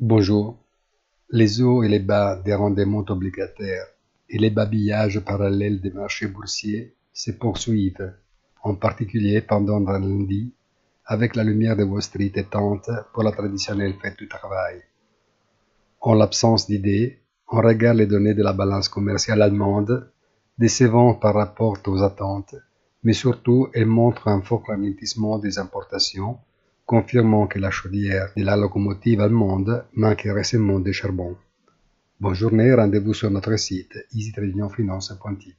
Bonjour. Les hauts et les bas des rendements obligataires et les babillages parallèles des marchés boursiers se poursuivent, en particulier pendant le lundi, avec la lumière de Wall Street éteinte pour la traditionnelle fête du travail. En l'absence d'idées, on regarde les données de la balance commerciale allemande, décevantes par rapport aux attentes, mais surtout elles montrent un fort ralentissement des importations confirmant que la chaudière de la locomotive allemande manque récemment de charbon. Bonne journée, rendez-vous sur notre site easytradingfinance.it.